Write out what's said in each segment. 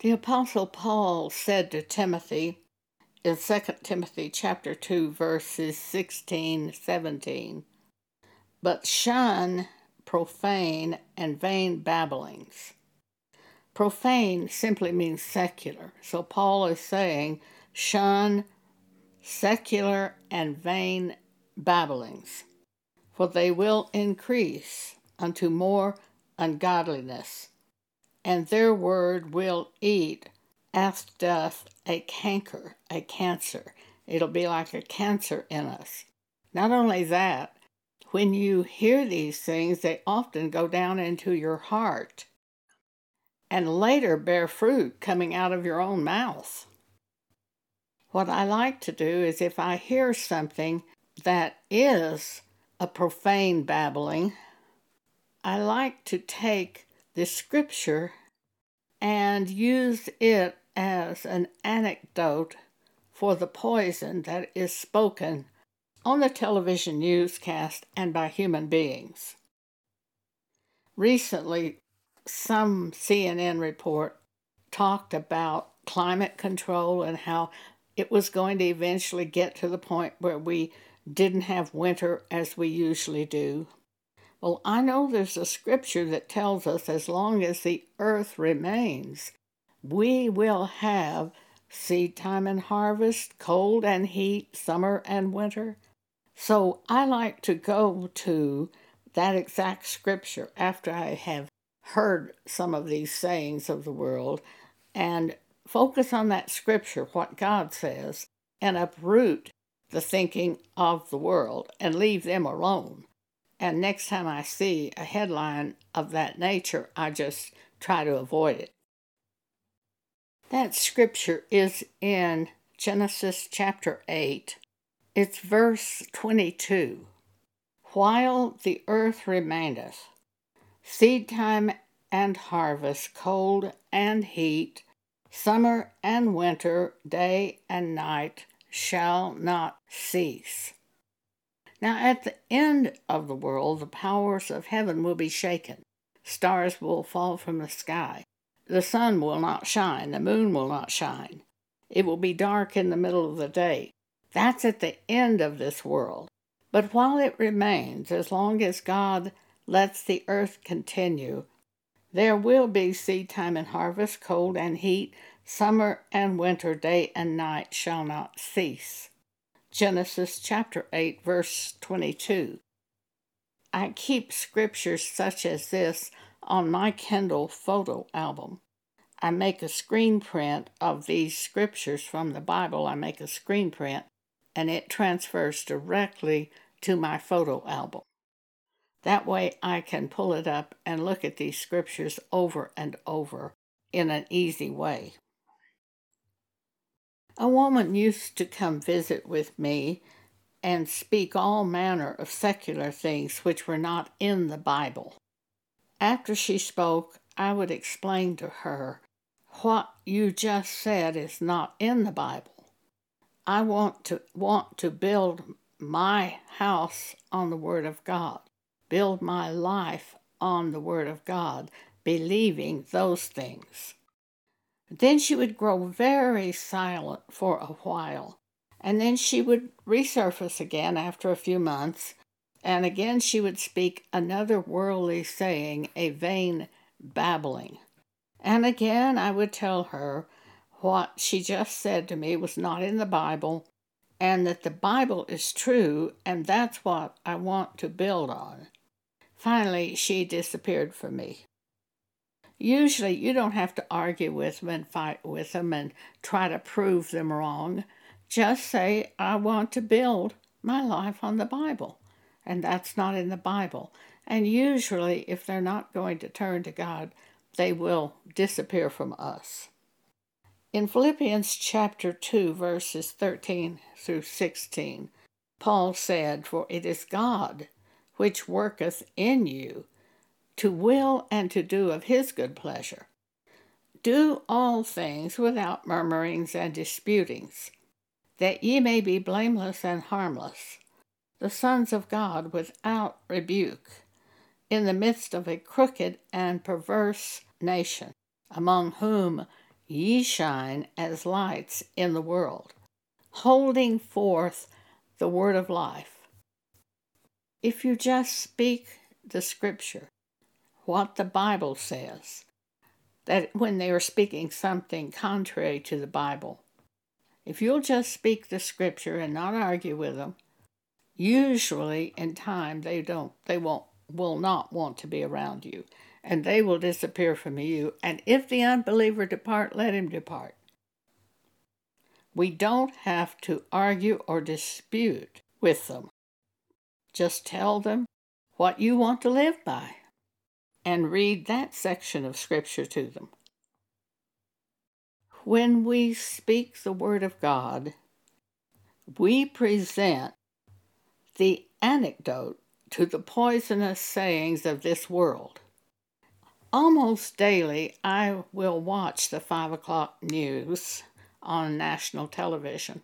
The apostle Paul said to Timothy in 2 Timothy chapter 2 verses 16 17 but shun profane and vain babblings. Profane simply means secular. So Paul is saying shun secular and vain babblings for they will increase unto more ungodliness and their word will eat as doth a canker, a cancer. It'll be like a cancer in us. Not only that, when you hear these things, they often go down into your heart and later bear fruit coming out of your own mouth. What I like to do is if I hear something that is a profane babbling, I like to take the scripture and use it as an anecdote for the poison that is spoken on the television newscast and by human beings. Recently, some CNN report talked about climate control and how it was going to eventually get to the point where we didn't have winter as we usually do. Well, I know there's a scripture that tells us as long as the earth remains, we will have seed time and harvest, cold and heat, summer and winter. So I like to go to that exact scripture after I have heard some of these sayings of the world and focus on that scripture, what God says, and uproot the thinking of the world and leave them alone. And next time I see a headline of that nature, I just try to avoid it. That scripture is in Genesis chapter 8. It's verse 22. While the earth remaineth, seed time and harvest, cold and heat, summer and winter, day and night shall not cease. Now, at the end of the world, the powers of heaven will be shaken. Stars will fall from the sky. The sun will not shine. The moon will not shine. It will be dark in the middle of the day. That's at the end of this world. But while it remains, as long as God lets the earth continue, there will be seed time and harvest, cold and heat, summer and winter, day and night shall not cease. Genesis chapter 8, verse 22. I keep scriptures such as this on my Kindle photo album. I make a screen print of these scriptures from the Bible. I make a screen print and it transfers directly to my photo album. That way I can pull it up and look at these scriptures over and over in an easy way. A woman used to come visit with me and speak all manner of secular things which were not in the Bible. After she spoke, I would explain to her what you just said is not in the Bible. I want to want to build my house on the word of God, build my life on the word of God, believing those things. Then she would grow very silent for a while, and then she would resurface again after a few months, and again she would speak another worldly saying, a vain babbling. And again I would tell her what she just said to me was not in the Bible, and that the Bible is true, and that's what I want to build on. Finally, she disappeared from me. Usually, you don't have to argue with them and fight with them and try to prove them wrong. Just say, I want to build my life on the Bible. And that's not in the Bible. And usually, if they're not going to turn to God, they will disappear from us. In Philippians chapter 2, verses 13 through 16, Paul said, For it is God which worketh in you to will and to do of his good pleasure. Do all things without murmurings and disputings, that ye may be blameless and harmless, the sons of God without rebuke, in the midst of a crooked and perverse nation, among whom ye shine as lights in the world, holding forth the word of life. If you just speak the scripture, what the Bible says, that when they are speaking something contrary to the Bible, if you'll just speak the scripture and not argue with them, usually in time they don't they won't will not want to be around you and they will disappear from you and if the unbeliever depart let him depart. We don't have to argue or dispute with them. Just tell them what you want to live by and read that section of scripture to them when we speak the word of god we present the antidote to the poisonous sayings of this world. Almost daily, I will watch the 5 o'clock news on national television.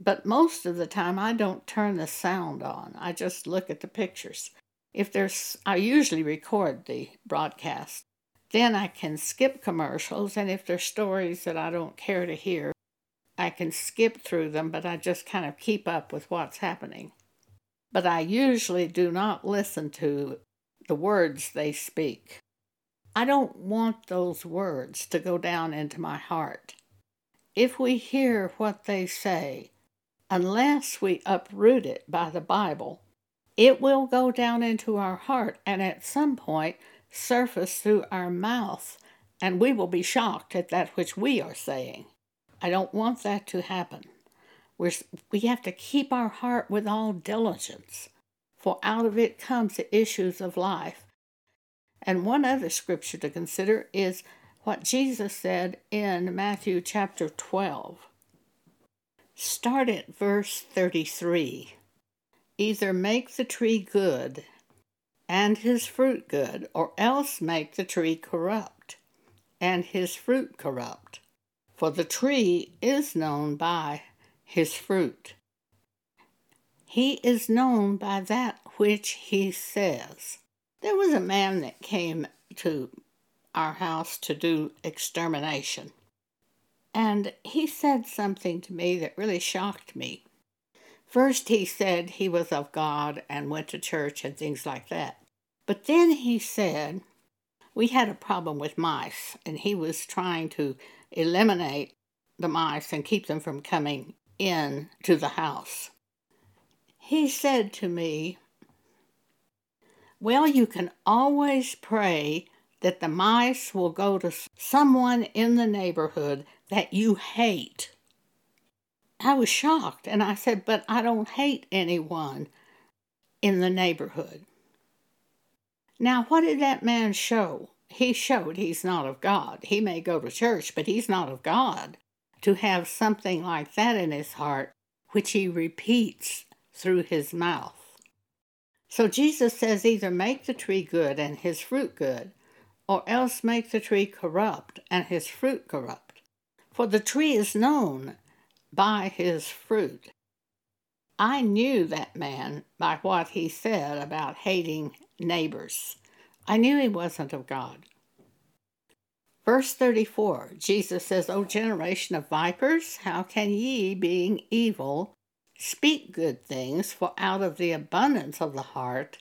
But most of the time, I don't turn the sound on. I just look at the pictures. If there's, I usually record the broadcast. Then I can skip commercials, and if there's stories that I don't care to hear, I can skip through them, but I just kind of keep up with what's happening but I usually do not listen to the words they speak. I don't want those words to go down into my heart. If we hear what they say, unless we uproot it by the Bible, it will go down into our heart and at some point surface through our mouth, and we will be shocked at that which we are saying. I don't want that to happen. We're, we have to keep our heart with all diligence, for out of it comes the issues of life. And one other scripture to consider is what Jesus said in Matthew chapter 12. Start at verse 33. Either make the tree good and his fruit good, or else make the tree corrupt and his fruit corrupt. For the tree is known by his fruit. He is known by that which he says. There was a man that came to our house to do extermination, and he said something to me that really shocked me. First, he said he was of God and went to church and things like that. But then he said we had a problem with mice, and he was trying to eliminate the mice and keep them from coming in to the house. He said to me, Well, you can always pray that the mice will go to someone in the neighborhood that you hate. I was shocked and I said, But I don't hate anyone in the neighborhood. Now, what did that man show? He showed he's not of God. He may go to church, but he's not of God to have something like that in his heart, which he repeats through his mouth. So Jesus says either make the tree good and his fruit good, or else make the tree corrupt and his fruit corrupt. For the tree is known by his fruit. I knew that man by what he said about hating neighbors. I knew he wasn't of God. Verse 34, Jesus says, O generation of vipers, how can ye, being evil, speak good things? For out of the abundance of the heart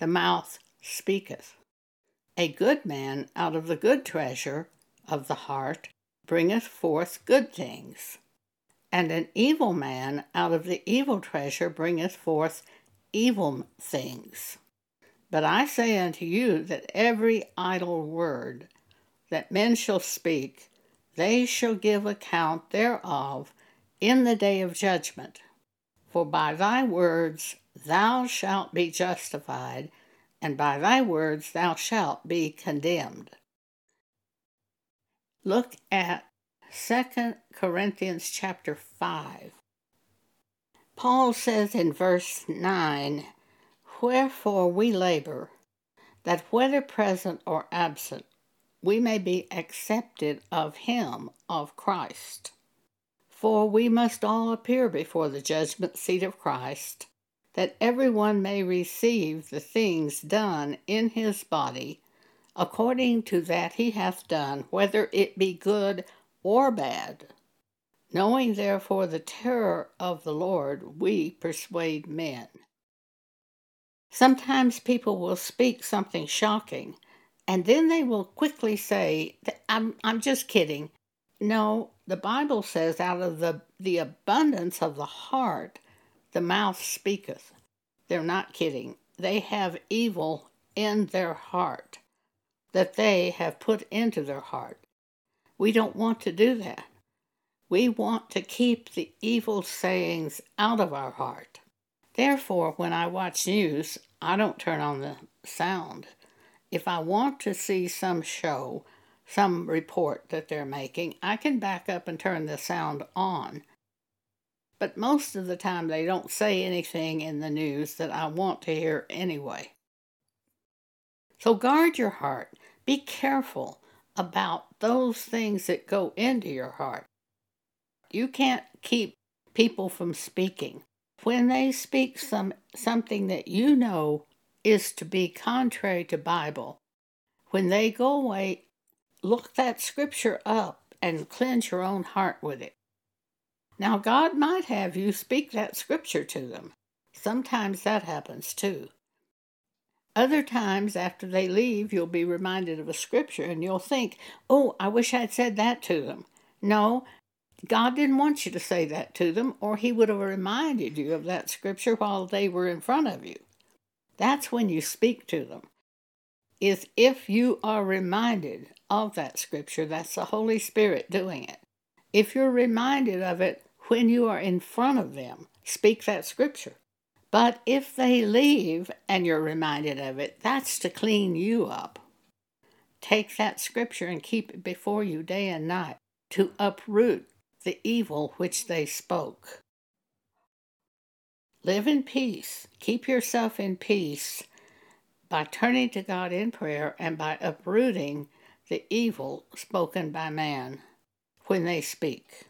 the mouth speaketh. A good man out of the good treasure of the heart bringeth forth good things, and an evil man out of the evil treasure bringeth forth evil things. But I say unto you that every idle word that men shall speak, they shall give account thereof in the day of judgment. For by thy words thou shalt be justified, and by thy words thou shalt be condemned. Look at 2 Corinthians chapter 5. Paul says in verse 9, Wherefore we labor, that whether present or absent, we may be accepted of him, of Christ. For we must all appear before the judgment seat of Christ, that every one may receive the things done in his body, according to that he hath done, whether it be good or bad. Knowing therefore the terror of the Lord, we persuade men. Sometimes people will speak something shocking, and then they will quickly say, I'm, I'm just kidding. No, the Bible says, out of the, the abundance of the heart, the mouth speaketh. They're not kidding. They have evil in their heart that they have put into their heart. We don't want to do that. We want to keep the evil sayings out of our heart. Therefore, when I watch news, I don't turn on the sound. If I want to see some show, some report that they're making, I can back up and turn the sound on. But most of the time, they don't say anything in the news that I want to hear anyway. So guard your heart. Be careful about those things that go into your heart. You can't keep people from speaking. When they speak some something that you know is to be contrary to Bible, when they go away, look that scripture up and cleanse your own heart with it. Now, God might have you speak that scripture to them. Sometimes that happens too. Other times, after they leave, you'll be reminded of a scripture and you'll think, oh, I wish I'd said that to them. No, God didn't want you to say that to them, or He would have reminded you of that scripture while they were in front of you. That's when you speak to them. Is if you are reminded of that scripture, that's the Holy Spirit doing it. If you're reminded of it when you are in front of them, speak that scripture. But if they leave and you're reminded of it, that's to clean you up. Take that scripture and keep it before you day and night to uproot the evil which they spoke. Live in peace. Keep yourself in peace by turning to God in prayer and by uprooting the evil spoken by man when they speak.